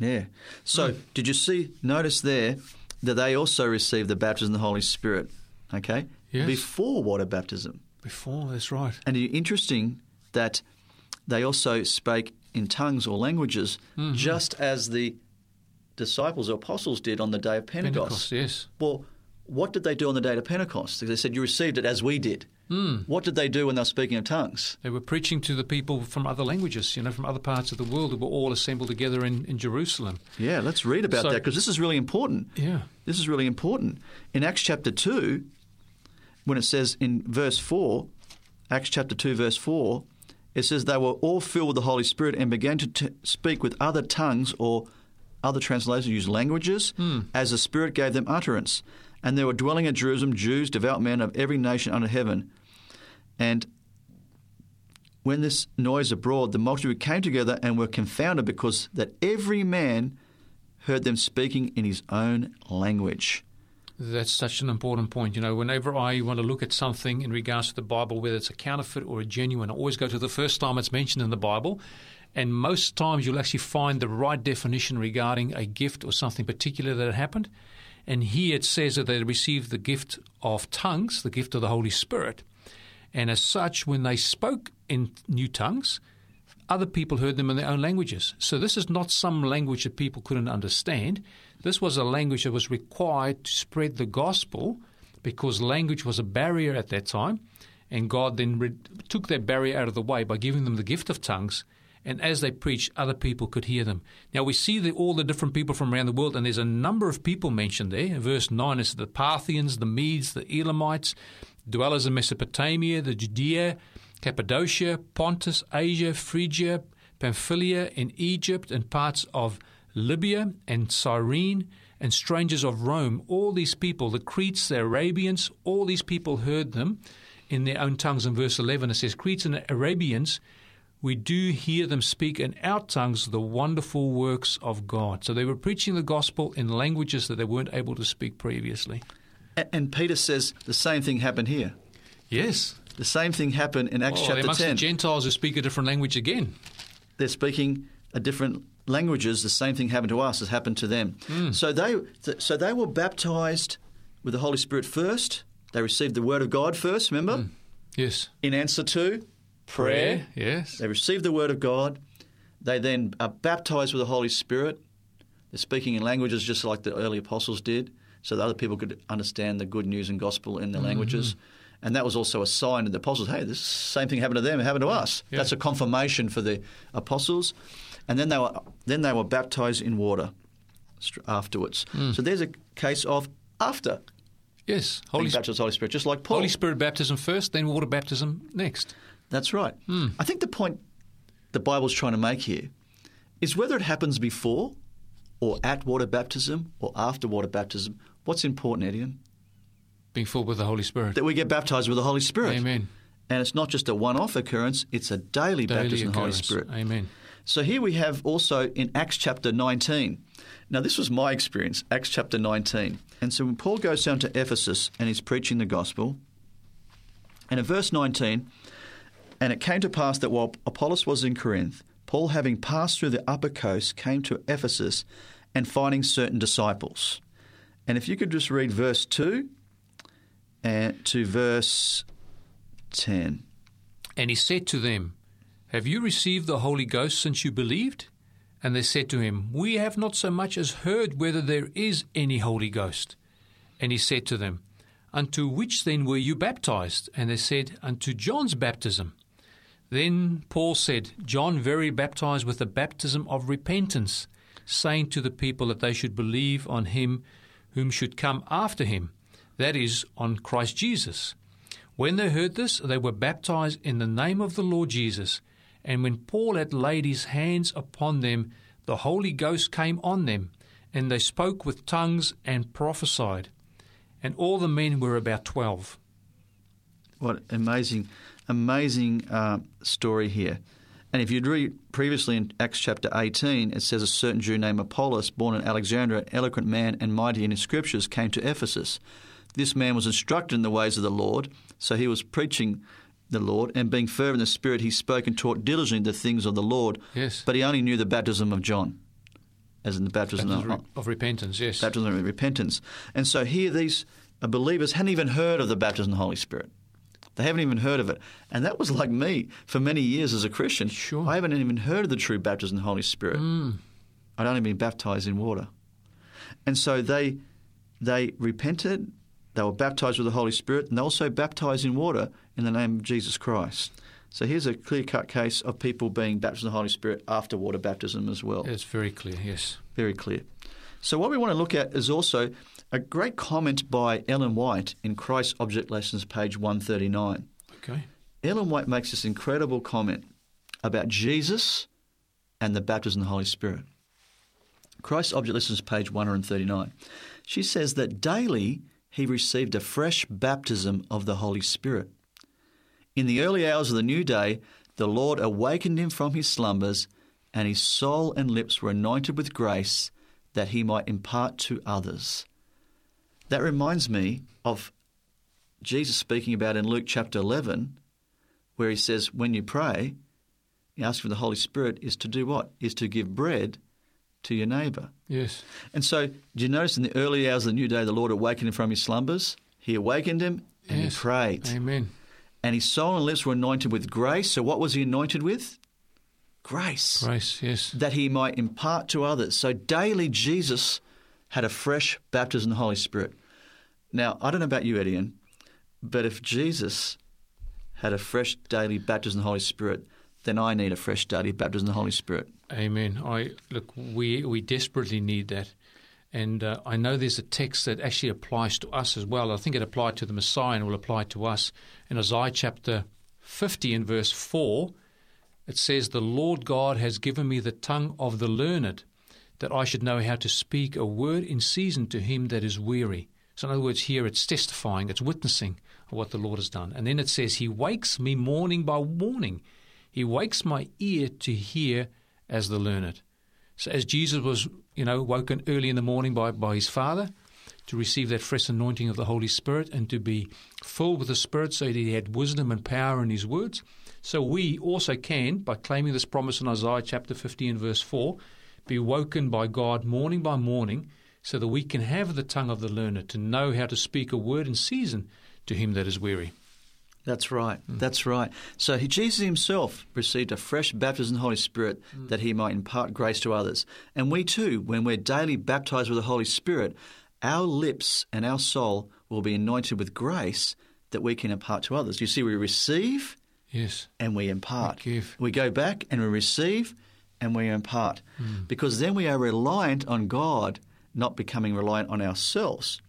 Yeah. So did you see, notice there that they also received the baptism of the Holy Spirit, okay? Yes. Before water baptism. Before, that's right. And it's interesting that they also spake in tongues or languages, Mm-hmm. just as the disciples or apostles did on the day of Pentecost. Pentecost, yes. Well, what did they do on the day of Pentecost? They said, You received it as we did. Mm. What did they do when they were speaking in tongues? They were preaching to the people from other languages, you know, from other parts of the world who were all assembled together in, in Jerusalem. Yeah, let's read about So- that because this is really important. Yeah. This is really important. In Acts chapter 2, when it says in verse 4, Acts chapter 2, verse 4, it says they were all filled with the Holy Spirit and began to t- speak with other tongues or other translations use languages hmm. as the Spirit gave them utterance. And there were dwelling at Jerusalem Jews, devout men of every nation under heaven. And when this noise abroad, the multitude came together and were confounded because that every man heard them speaking in his own language. That's such an important point. You know, whenever I want to look at something in regards to the Bible, whether it's a counterfeit or a genuine, I always go to the first time it's mentioned in the Bible. And most times you'll actually find the right definition regarding a gift or something particular that happened. And here it says that they received the gift of tongues, the gift of the Holy Spirit. And as such, when they spoke in new tongues, other people heard them in their own languages. So this is not some language that people couldn't understand. This was a language that was required to spread the gospel because language was a barrier at that time. And God then re- took that barrier out of the way by giving them the gift of tongues. And as they preached, other people could hear them. Now we see the, all the different people from around the world, and there's a number of people mentioned there. In verse 9 is the Parthians, the Medes, the Elamites, dwellers in Mesopotamia, the Judea, Cappadocia, Pontus, Asia, Phrygia, Pamphylia, in Egypt, and parts of Libya and Cyrene, and strangers of Rome. All these people, the Cretes, the Arabians, all these people heard them in their own tongues. In verse 11, it says, Cretes and Arabians, we do hear them speak in our tongues the wonderful works of God. So they were preaching the gospel in languages that they weren't able to speak previously. And Peter says the same thing happened here. Yes. The same thing happened in Acts Oh, chapter amongst the 10. Gentiles who speak a different language again. They're speaking a different languages. The same thing happened to us as happened to them. Hmm. So they so they were baptized with the Holy Spirit first. They received the word of God first, remember? Yes. In answer to prayer. Yes. They received the word of God. They then are baptized with the Holy Spirit. They're speaking in languages just like the early apostles did, so that other people could understand the good news and gospel in their Mm-hmm. languages. And that was also a sign to the apostles hey, this same thing happened to them, it happened to us. Yeah. That's a confirmation for the apostles. And then they were, then they were baptized in water afterwards. Mm. So there's a case of after Yes. Holy, baptized Holy Spirit, just like Paul. Holy Spirit baptism first, then water baptism next. That's right. Hmm. I think the point the Bible's trying to make here is whether it happens before or at water baptism or after water baptism, what's important, Edian? Being filled with the Holy Spirit. That we get baptized with the Holy Spirit. Amen. And it's not just a one off occurrence, it's a daily, Daily baptism of the Holy. Spirit. Amen. So here we have also in Acts chapter 19. Now, this was my experience, Acts chapter 19. And so when Paul goes down to Ephesus and he's preaching the gospel, and in verse 19, and it came to pass that while Apollos was in Corinth, Paul, having passed through the upper coast, came to Ephesus and finding certain disciples. And if you could just read verse 2 and to verse 10. And he said to them, Have you received the Holy Ghost since you believed? And they said to him, We have not so much as heard whether there is any Holy Ghost. And he said to them, Unto which then were you baptized? And they said, Unto John's baptism. Then Paul said, John very baptized with the baptism of repentance, saying to the people that they should believe on him whom should come after him, that is, on Christ Jesus. When they heard this, they were baptized in the name of the Lord Jesus. And when Paul had laid his hands upon them, the Holy Ghost came on them, and they spoke with tongues and prophesied. And all the men were about twelve. What amazing, amazing uh, story here. And if you'd read previously in Acts chapter 18, it says a certain Jew named Apollos, born in Alexandria, an eloquent man and mighty in his scriptures, came to Ephesus. This man was instructed in the ways of the Lord, so he was preaching the Lord, and being fervent in the Spirit, he spoke and taught diligently the things of the Lord. Yes. But he only knew the baptism of John, as in the baptism, Baptism of, of repentance, yes. baptism of repentance. And so here these believers hadn't even heard of the baptism of the Holy Spirit. They haven't even heard of it. And that was like me for many years as a Christian. Sure. I haven't even heard of the true baptism of the Holy Spirit. Hmm. I'd only been baptized in water. And so they they repented, they were baptized with the Holy Spirit, and they also baptized in water in the name of Jesus Christ. So here's a clear cut case of people being baptized in the Holy Spirit after water baptism as well. It's very clear, yes. Very clear. So, what we want to look at is also a great comment by Ellen White in Christ's Object Lessons, page 139. Okay. Ellen White makes this incredible comment about Jesus and the baptism of the Holy Spirit. Christ's Object Lessons, page 139. She says that daily he received a fresh baptism of the Holy Spirit. In the early hours of the new day, the Lord awakened him from his slumbers, and his soul and lips were anointed with grace that he might impart to others. That reminds me of Jesus speaking about in Luke chapter 11, where he says, When you pray, you ask for the Holy Spirit, is to do what? Is to give bread to your neighbour. Yes. And so, do you notice in the early hours of the new day, the Lord awakened him from his slumbers? He awakened him and yes. he prayed. Amen. And his soul and lips were anointed with grace. So, what was he anointed with? Grace. Grace, yes. That he might impart to others. So, daily, Jesus had a fresh baptism in the Holy Spirit. Now, I don't know about you, Edian, but if Jesus had a fresh daily baptism in the Holy Spirit, then I need a fresh daily baptism in the Holy Spirit. Amen. I look, we we desperately need that, and uh, I know there's a text that actually applies to us as well. I think it applied to the Messiah and will apply to us in Isaiah chapter 50 and verse four. It says, "The Lord God has given me the tongue of the learned, that I should know how to speak a word in season to him that is weary." So, in other words, here it's testifying, it's witnessing what the Lord has done. And then it says, He wakes me morning by morning. He wakes my ear to hear as the learned. So, as Jesus was, you know, woken early in the morning by, by his Father to receive that fresh anointing of the Holy Spirit and to be filled with the Spirit so that he had wisdom and power in his words, so we also can, by claiming this promise in Isaiah chapter 50 and verse 4, be woken by God morning by morning so that we can have the tongue of the learner to know how to speak a word in season to him that is weary. That's right. Hmm. That's right. So he, Jesus himself received a fresh baptism in the Holy Spirit hmm. that he might impart grace to others. And we too, when we're daily baptized with the Holy Spirit, our lips and our soul will be anointed with grace that we can impart to others. You see, we receive Yes. and we impart. We give. We go back and we receive and we impart. Hmm. Because then we are reliant on God, not becoming reliant on ourselves.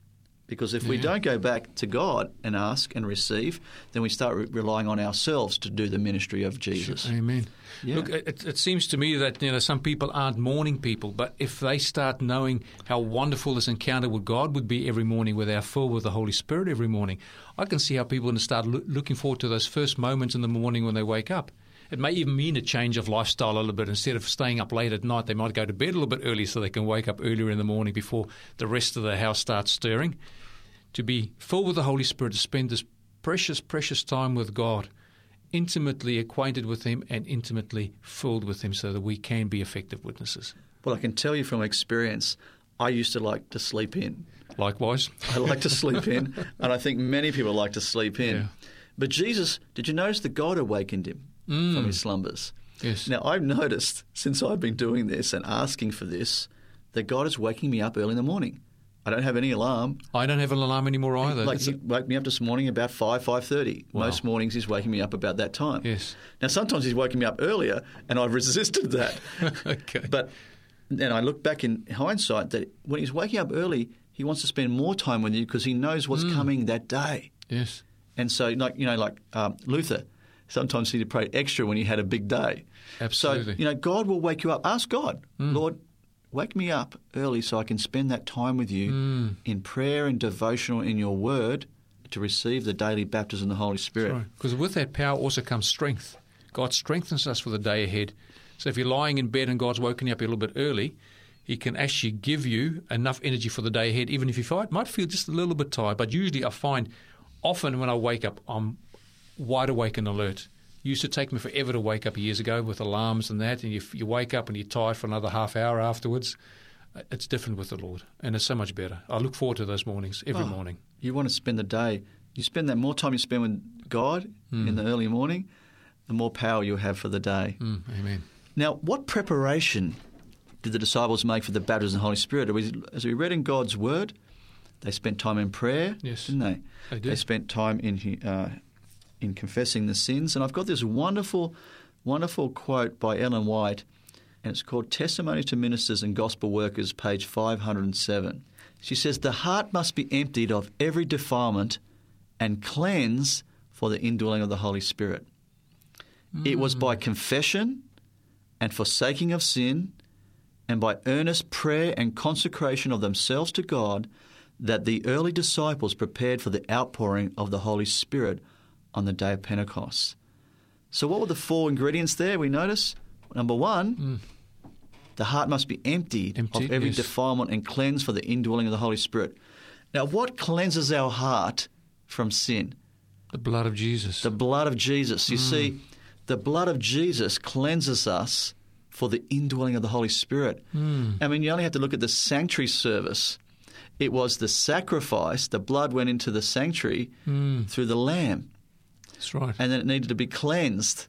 Because if we don't go back to God and ask and receive, then we start re- relying on ourselves to do the ministry of Jesus. Amen. Yeah. Look, it, it seems to me that you know some people aren't morning people, but if they start knowing how wonderful this encounter with God would be every morning, where they're filled with the Holy Spirit every morning, I can see how people are going to start loo- looking forward to those first moments in the morning when they wake up. It may even mean a change of lifestyle a little bit. Instead of staying up late at night, they might go to bed a little bit early so they can wake up earlier in the morning before the rest of the house starts stirring. To be filled with the Holy Spirit, to spend this precious, precious time with God, intimately acquainted with Him and intimately filled with Him so that we can be effective witnesses. Well, I can tell you from experience, I used to like to sleep in. Likewise. I like to sleep in, and I think many people like to sleep in. Yeah. But Jesus, did you notice that God awakened him from his slumbers? Yes. Now, I've noticed since I've been doing this and asking for this that God is waking me up early in the morning. I don't have any alarm. I don't have an alarm anymore either. Like he woke me up this morning about five five thirty. Wow. Most mornings he's waking me up about that time. Yes. Now sometimes he's waking me up earlier, and I've resisted that. Okay. But then I look back in hindsight that when he's waking up early, he wants to spend more time with you because he knows what's Hmm. coming that day. yes. And so, like you know, like um, Luther, sometimes he'd pray extra when he had a big day. Absolutely. So you know, God will wake you up. Ask God, Hmm. Lord, wake me up early so I can spend that time with you Hmm. in prayer and devotional in Your Word to receive the daily baptism of the Holy Spirit. Because with that power also comes strength. God strengthens us for the day ahead. So if you're lying in bed and God's woken you up a little bit early, He can actually give you enough energy for the day ahead, even if you fight, might feel just a little bit tired. But usually I find often when I wake up, I'm wide awake and alert. Used to take me forever to wake up years ago with alarms and that, and you, you wake up and you're tired for another half hour afterwards. Uh, It's different with the Lord, and it's so much better. I look forward to those mornings every Oh. morning. You want to spend the day. You spend that more time you spend with God in the early morning, the more power you'll have for the day. Mm, amen. Now, what preparation did the disciples make for the baptism of the Holy Spirit? As we- As we read in God's Word, they spent time in prayer, Yes, didn't they? they did. they spent time in uh, in confessing the sins. And I've got this wonderful, wonderful quote by Ellen White, and it's called "Testimony to Ministers and Gospel Workers," page five hundred and seven. She says, "The heart must be emptied of every defilement and cleansed for the indwelling of the Holy Spirit." It was by mm. confession and forsaking of sin, and by earnest prayer and consecration of themselves to God, that the early disciples prepared for the outpouring of the Holy Spirit on the day of Pentecost. So, what were the four ingredients there? We notice number one, mm. the heart must be emptied, Emptied, of every yes. defilement and cleansed for the indwelling of the Holy Spirit. Now, what cleanses our heart from sin? The blood of Jesus. The blood of Jesus. You mm. see, the blood of Jesus cleanses us for the indwelling of the Holy Spirit. Mm. I mean, you only have to look at the sanctuary service. It was the sacrifice, the blood went into the sanctuary through the lamb, That's right. and then it needed to be cleansed.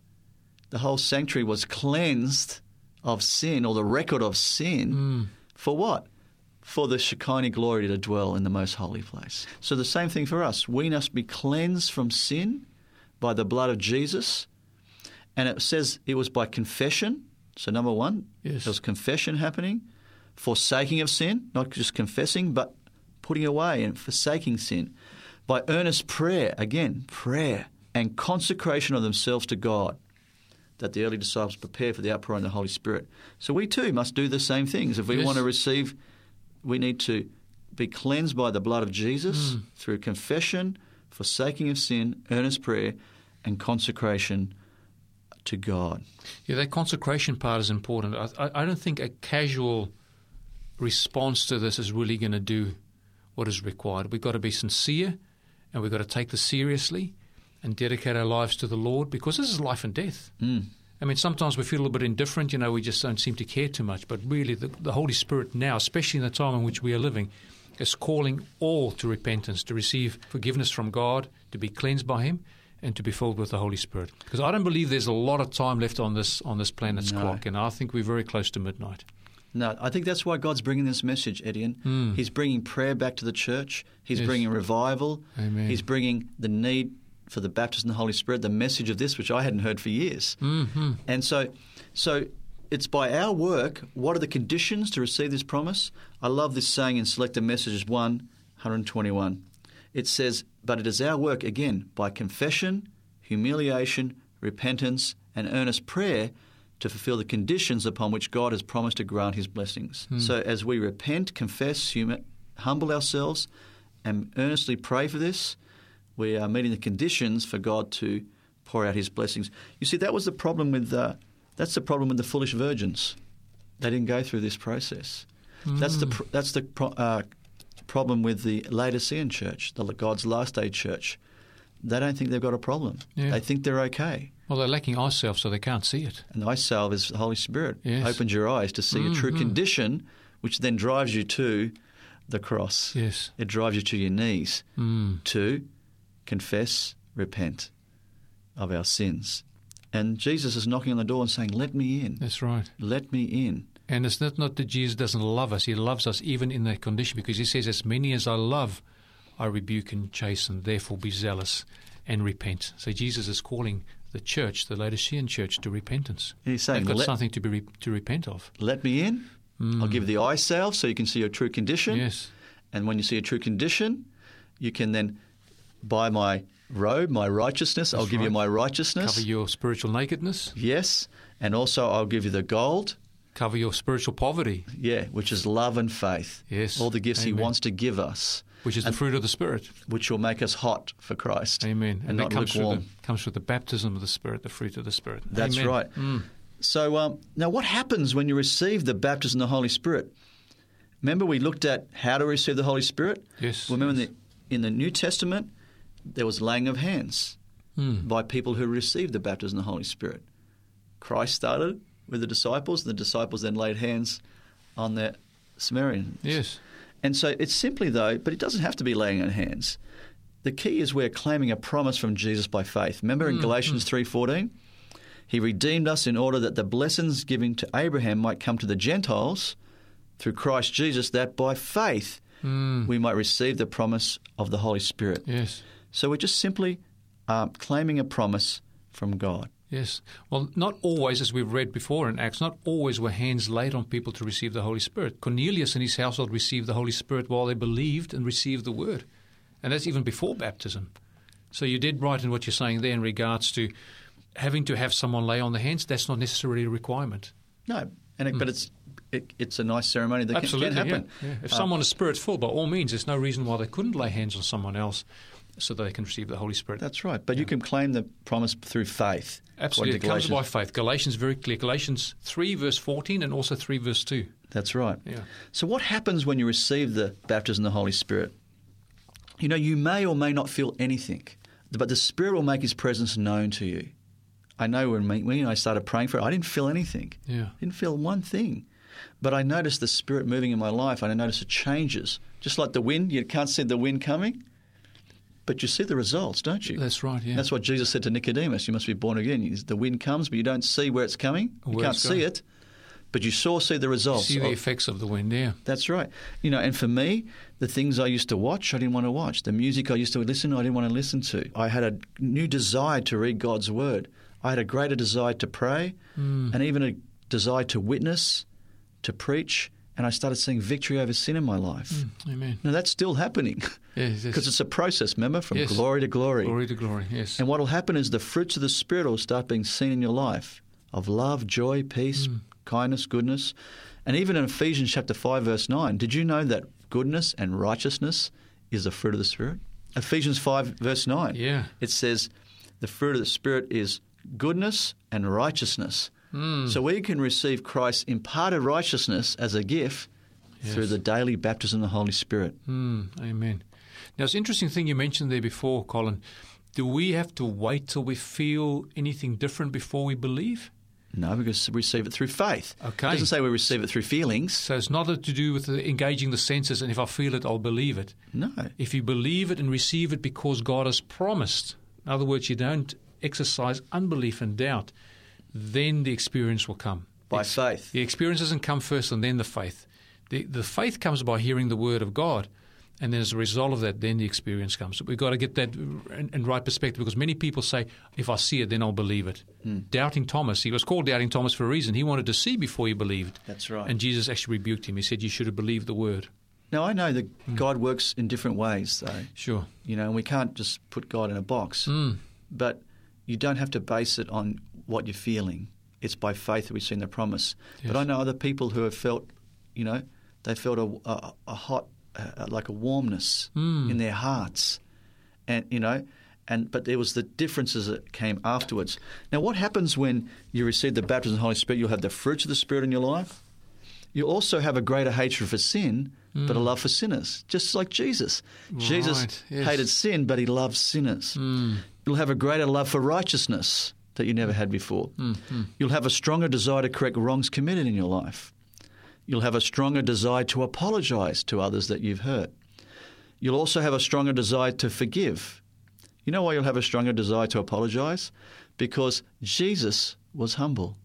The whole sanctuary was cleansed of sin or the record of sin. Mm. For what? For the Shekinah glory to dwell in the most holy place. So the same thing for us. We must be cleansed from sin by the blood of Jesus. And it says it was by confession. So, number one, Yes. there was confession happening, forsaking of sin, not just confessing, but putting away and forsaking sin. By earnest prayer, again, prayer, and consecration of themselves to God, that the early disciples prepare for the outpouring of the Holy Spirit. So, we too must do the same things. If we Yes. want to receive, we need to be cleansed by the blood of Jesus hmm. through confession, forsaking of sin, earnest prayer, and consecration to God. Yeah, that consecration part is important. I, I, I don't think a casual response to this is really going to do what is required. We've got to be sincere and we've got to take this seriously and dedicate our lives to the Lord because this is life and death. Mm. I mean, sometimes we feel a little bit indifferent, you know, we just don't seem to care too much. But really, the, the Holy Spirit now, especially in the time in which we are living, is calling all to repentance, to receive forgiveness from God, to be cleansed by Him, and to be filled with the Holy Spirit. Because I don't believe there's a lot of time left on this on this planet's No. clock, and I think we're very close to midnight. No, I think that's why God's bringing this message, Edian. He's bringing prayer back to the church. He's Yes. bringing revival. Amen. He's bringing the need for the baptism of the Holy Spirit, the message of this, which I hadn't heard for years. Mm-hmm. And so, so it's by our work. What are the conditions to receive this promise? I love this saying in Selected Messages 1, 121. It says, But it is our work, again, by confession, humiliation, repentance, and earnest prayer to fulfill the conditions upon which God has promised to grant his blessings. So as we repent, confess, humi- humble ourselves, and earnestly pray for this, we are meeting the conditions for God to pour out His blessings. You see, that was the problem with uh, that's the problem with the foolish virgins. They didn't go through this process. That's the that's the pro- uh, problem with the Laodicean church, the God's last day church. They don't think they've got a problem. Yeah. They think they're okay. Well, they're lacking eye salve, so they can't see it. And the eye salve is the Holy Spirit. Yes. Opens your eyes to see a true Mhm. condition, which then drives you to the cross. Yes. It drives you to your knees Mm. to confess, repent of our sins. And Jesus is knocking on the door and saying, Let me in. That's right. Let me in. And it's not, not that Jesus doesn't love us. He loves us even in that condition because he says, As many as I love, I rebuke and chasten. Therefore, be zealous and repent. So Jesus is calling the church, the Laodicean church, to repentance. He's saying, They've got let, something to be re- to repent of. let me in. Hmm. I'll give you the eye salve so you can see your true condition. Yes. And when you see a true condition, you can then buy my robe, my righteousness. I'll That's give you my righteousness. Cover your spiritual nakedness. Yes. And also, I'll give you the gold. Cover your spiritual poverty, Yeah, which is love and faith. Yes. All the gifts He wants to give us, which is the fruit of the Spirit. which will make us hot for Christ. Amen. And, that not comes through, the, comes through the baptism of the Spirit, the fruit of the Spirit. That's Amen. right. Mm. So, um, now what happens when you receive the baptism of the Holy Spirit? Remember, we looked at how to receive the Holy Spirit? Yes. Well, remember, yes. in the, in the New Testament, there was laying of hands Mm. by people who received the baptism of the Holy Spirit. Christ started with the disciples, and the disciples then laid hands on the Samaritans. Yes. And so it's simply, though, but it doesn't have to be laying on hands. The key is we're claiming a promise from Jesus by faith. Remember in Galatians 3.14? He redeemed us in order that the blessings given to Abraham might come to the Gentiles through Christ Jesus, that by faith Mm. we might receive the promise of the Holy Spirit. Yes. So we're just simply uh, claiming a promise from God. Yes. Well, not always, as we've read before in Acts, not always were hands laid on people to receive the Holy Spirit. Cornelius and his household received the Holy Spirit while they believed and received the Word. And that's even before baptism. So you did right in what you're saying there in regards to having to have someone lay on the hands. That's not necessarily a requirement. No, and it, but it's it, it's a nice ceremony that can. Absolutely, can happen. Yeah, yeah. If Uh, someone is spirit full, by all means, there's no reason why they couldn't lay hands on someone else so that they can receive the Holy Spirit. That's right. But you can claim the promise through faith. Absolutely, it comes by faith. Galatians very clear. Galatians three verse fourteen and also three verse two. That's right. Yeah. So what happens when you receive the baptism of the Holy Spirit? You know, you may or may not feel anything, but the Spirit will make His presence known to you. I know when, me, when I started praying for it, I didn't feel anything. Yeah. didn't feel one thing. But I noticed the Spirit moving in my life, and I noticed it changes. Just like the wind, you can't see the wind coming, but you see the results, don't you? That's right. Yeah. That's what Jesus said to Nicodemus. You must be born again. The wind comes, but you don't see where it's coming. You can't see it, but you saw see the results. see the of- effects of the wind. Yeah. that's right. You know, and for me, the things I used to watch, I didn't want to watch. The music I used to listen to, I didn't want to listen to. I had a new desire to read God's word. I had a greater desire to pray, hmm. and even a desire to witness, to preach. And I started seeing victory over sin in my life. Mm, amen. Now that's still happening Yes. yes. because it's a process. Remember, from Yes. glory to glory. glory to glory. Yes. And what will happen is the fruits of the Spirit will start being seen in your life of love, joy, peace, mm. kindness, goodness. And even in Ephesians chapter 5, verse 9, did you know that goodness and righteousness is the fruit of the Spirit? Ephesians 5, verse 9. Yeah. It says the fruit of the Spirit is goodness and righteousness. So we can receive Christ's imparted righteousness as a gift through the daily baptism of the Holy Spirit. Mm, amen. Now, it's an interesting thing you mentioned there before, Colin. Do we have to wait till we feel anything different before we believe? No, because we receive it through faith. Okay. It doesn't say we receive it through feelings. So it's not to do with engaging the senses, and if I feel it, I'll believe it. No. If you believe it and receive it because God has promised, in other words, you don't exercise unbelief and doubt, then the experience will come. By faith. The experience doesn't come first and then the faith. The, the faith comes by hearing the word of God. And then as a result of that, then the experience comes. We've got to get that in, in right perspective because many people say, if I see it, then I'll believe it. Hmm. Doubting Thomas, he was called Doubting Thomas for a reason. He wanted to see before he believed. That's right. And Jesus actually rebuked him. He said, You should have believed the word. Now, I know that Hmm. God works in different ways, though. Sure. You know, and we can't just put God in a box. Mm. But you don't have to base it on what you're feeling. It's by faith that we've seen the promise. Yes. But I know other people who have felt, you know, they felt a, a, a hot, uh, like a warmness Mm. in their hearts. And, you know, and but there was the differences that came afterwards. Now, what happens when you receive the baptism of the Holy Spirit? You'll have the fruits of the Spirit in your life. You also have a greater hatred for sin, but a love for sinners, just like Jesus. Jesus yes. hated sin, but he loved sinners. You'll have a greater love for righteousness that you never had before. Hmm, hmm. You'll have a stronger desire to correct wrongs committed in your life. You'll have a stronger desire to apologize to others that you've hurt. You'll also have a stronger desire to forgive. You know why you'll have a stronger desire to apologize? Because Jesus was humble.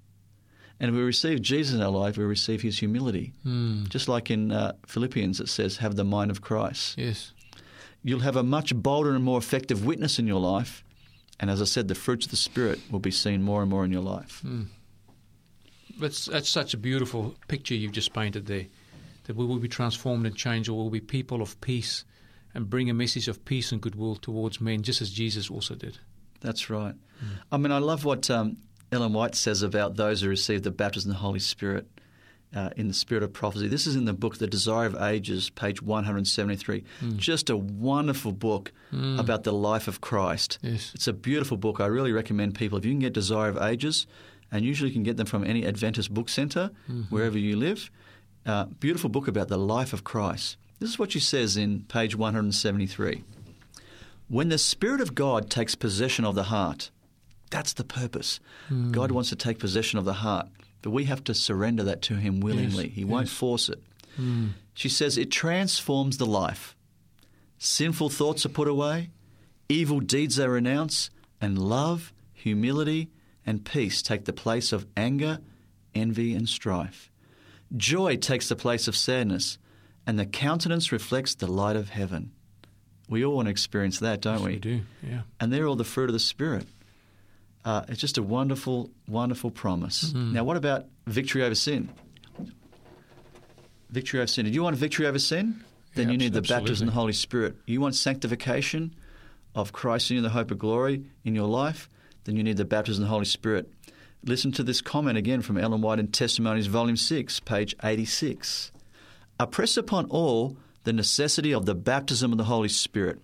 And if we receive Jesus in our life, we receive his humility. Hmm. Just like in uh, Philippians, it says, have the mind of Christ. Yes. You'll have a much bolder and more effective witness in your life. And as I said, the fruits of the Spirit will be seen more and more in your life. That's, that's such a beautiful picture you've just painted there. That we will be transformed and changed, or we'll be people of peace and bring a message of peace and goodwill towards men, just as Jesus also did. That's right. I mean, I love what um, Ellen White says about those who receive the baptism of the Holy Spirit uh, in the spirit of prophecy. This is in the book The Desire of Ages, page 173. Just a wonderful book about the life of Christ. Yes. It's a beautiful book. I really recommend people, if you can get Desire of Ages, and usually you can get them from any Adventist book center wherever you live, uh, beautiful book about the life of Christ. This is what she says in page 173. When the Spirit of God takes possession of the heart, that's the purpose. God wants to take possession of the heart, but we have to surrender that to Him willingly. Yes, he won't force it. Hmm. She says it transforms the life. Sinful thoughts are put away, evil deeds are renounced, and love, humility, and peace take the place of anger, envy, and strife. Joy takes the place of sadness, and the countenance reflects the light of heaven. We all want to experience that, don't Yes, we? we do. Yeah. And they're all the fruit of the Spirit. Uh, it's just a wonderful, wonderful promise. Now, what about victory over sin? Victory over sin. Do you want victory over sin? Then Yeah, you need the absolutely. baptism of the Holy Spirit. You want sanctification of Christ in you, the hope of glory in your life? Then you need the baptism of the Holy Spirit. Listen to this comment again from Ellen White in Testimonies, Volume 6, page 86. I press upon all the necessity of the baptism of the Holy Spirit,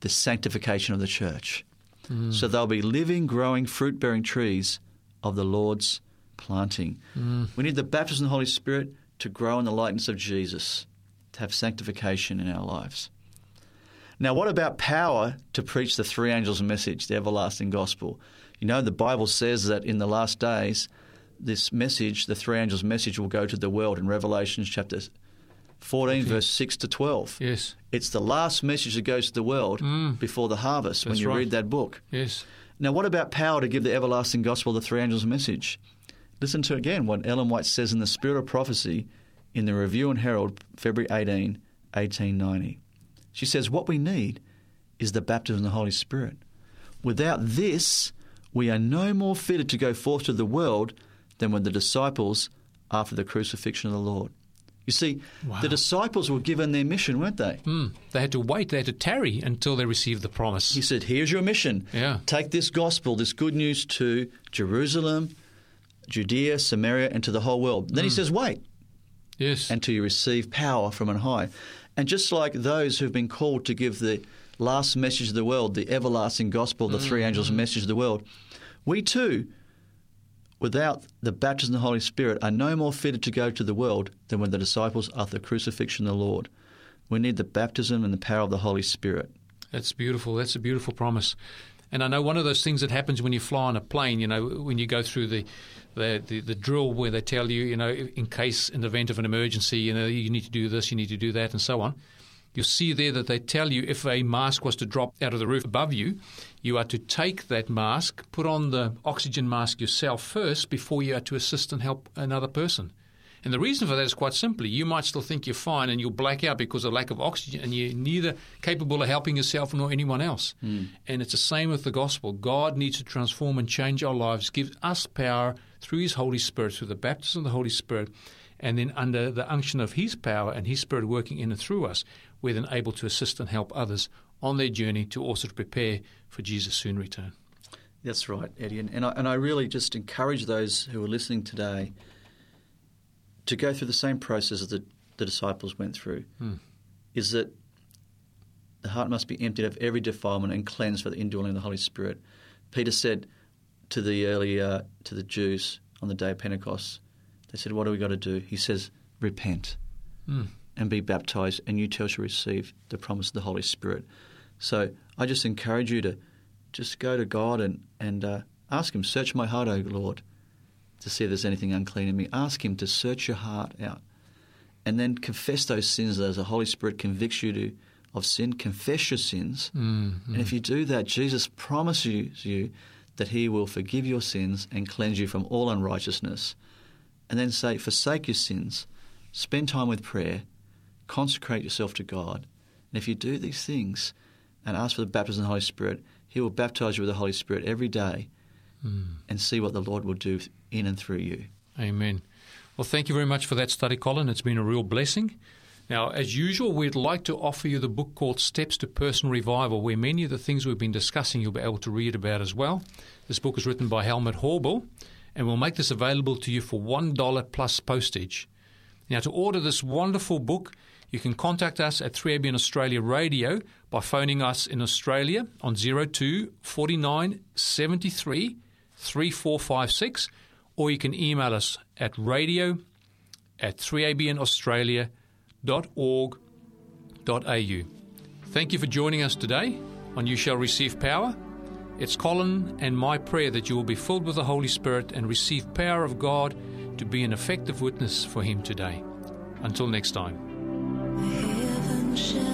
the sanctification of the church. Mm. So they'll be living, growing, fruit bearing trees of the Lord's planting. Mm. We need the baptism of the Holy Spirit to grow in the likeness of Jesus, to have sanctification in our lives. Now, what about power to preach the three angels' message, the everlasting gospel? You know, the Bible says that in the last days, this message, the three angels' message, will go to the world in Revelation chapter 14, verse 6 to 12. Yes. It's the last message that goes to the world mm. before the harvest when you right. read that book. Yes. Now, what about power to give the everlasting gospel, the three angels' message? Listen to again what Ellen White says in the Spirit of Prophecy in the Review and Herald, February 18, 1890. She says, What we need is the baptism of the Holy Spirit. Without this, we are no more fitted to go forth to the world than were the disciples after the crucifixion of the Lord. You see, Wow. the disciples were given their mission, weren't they? Mm. They had to wait. They had to tarry until they received the promise. He said, Here's your mission. Yeah. Take this gospel, this good news to Jerusalem, Judea, Samaria, and to the whole world. Then he hmm. says, Wait Yes. until you receive power from on high. And just like those who've been called to give the last message of the world, the everlasting gospel, the three hmm. angels' hmm. message of the world, we too, without the baptism of the Holy Spirit, are no more fitted to go to the world than when the disciples after the crucifixion of the Lord. We need the baptism and the power of the Holy Spirit. That's beautiful. That's a beautiful promise. And I know one of those things that happens when you fly on a plane, you know, when you go through the, the, the, the drill where they tell you, you know, in case, in the event of an emergency, you know, you need to do this, you need to do that, and so on. You'll see there that they tell you if a mask was to drop out of the roof above you, you are to take that mask, put on the oxygen mask yourself first before you are to assist and help another person. And the reason for that is quite simply you might still think you're fine and you'll black out because of lack of oxygen and you're neither capable of helping yourself nor anyone else. Hmm. And it's the same with the gospel. God needs to transform and change our lives, give us power through His Holy Spirit, through the baptism of the Holy Spirit, and then under the unction of His power and His Spirit working in and through us, we're then able to assist and help others on their journey to also prepare for Jesus' soon return. That's right, Eddie. And, and, I, and I really just encourage those who are listening today to go through the same process that the, disciples went through. Is that the heart must be emptied of every defilement and cleansed for the indwelling of the Holy Spirit. Peter said to the early uh, to the Jews on the day of Pentecost, they said, "What do we got to do?" He says, "Repent Mm. And be baptized, and you too shall receive the promise of the Holy Spirit." So I just encourage you to just go to God and and uh, ask Him, "Search my heart, O Lord, to see if there's anything unclean in me." Ask Him to search your heart out, and then confess those sins as the Holy Spirit convicts you to of sin. Confess your sins. Mm. And if you do that, Jesus promises you that he will forgive your sins and cleanse you from all unrighteousness. And then say, forsake your sins, spend time with prayer, consecrate yourself to God. And if you do these things and ask for the baptism of the Holy Spirit, he will baptize you with the Holy Spirit every day Mm. and see what the Lord will do in and through you. Amen. Well, thank you very much for that study, Colin. It's been a real blessing. Now, as usual, we'd like to offer you the book called Steps to Personal Revival, where many of the things we've been discussing you'll be able to read about as well. This book is written by Helmut Haubeil, and we'll make this available to you for $1 plus postage. Now, to order this wonderful book, you can contact us at 3ABN Australia Radio by phoning us in Australia on 02 49 73 3456, or you can email us at radio at 3abnaustralia.org.au. Thank you for joining us today on You Shall Receive Power. It's Colin and my prayer that you will be filled with the Holy Spirit and receive power of God to be an effective witness for Him today. Until next time. Heaven shall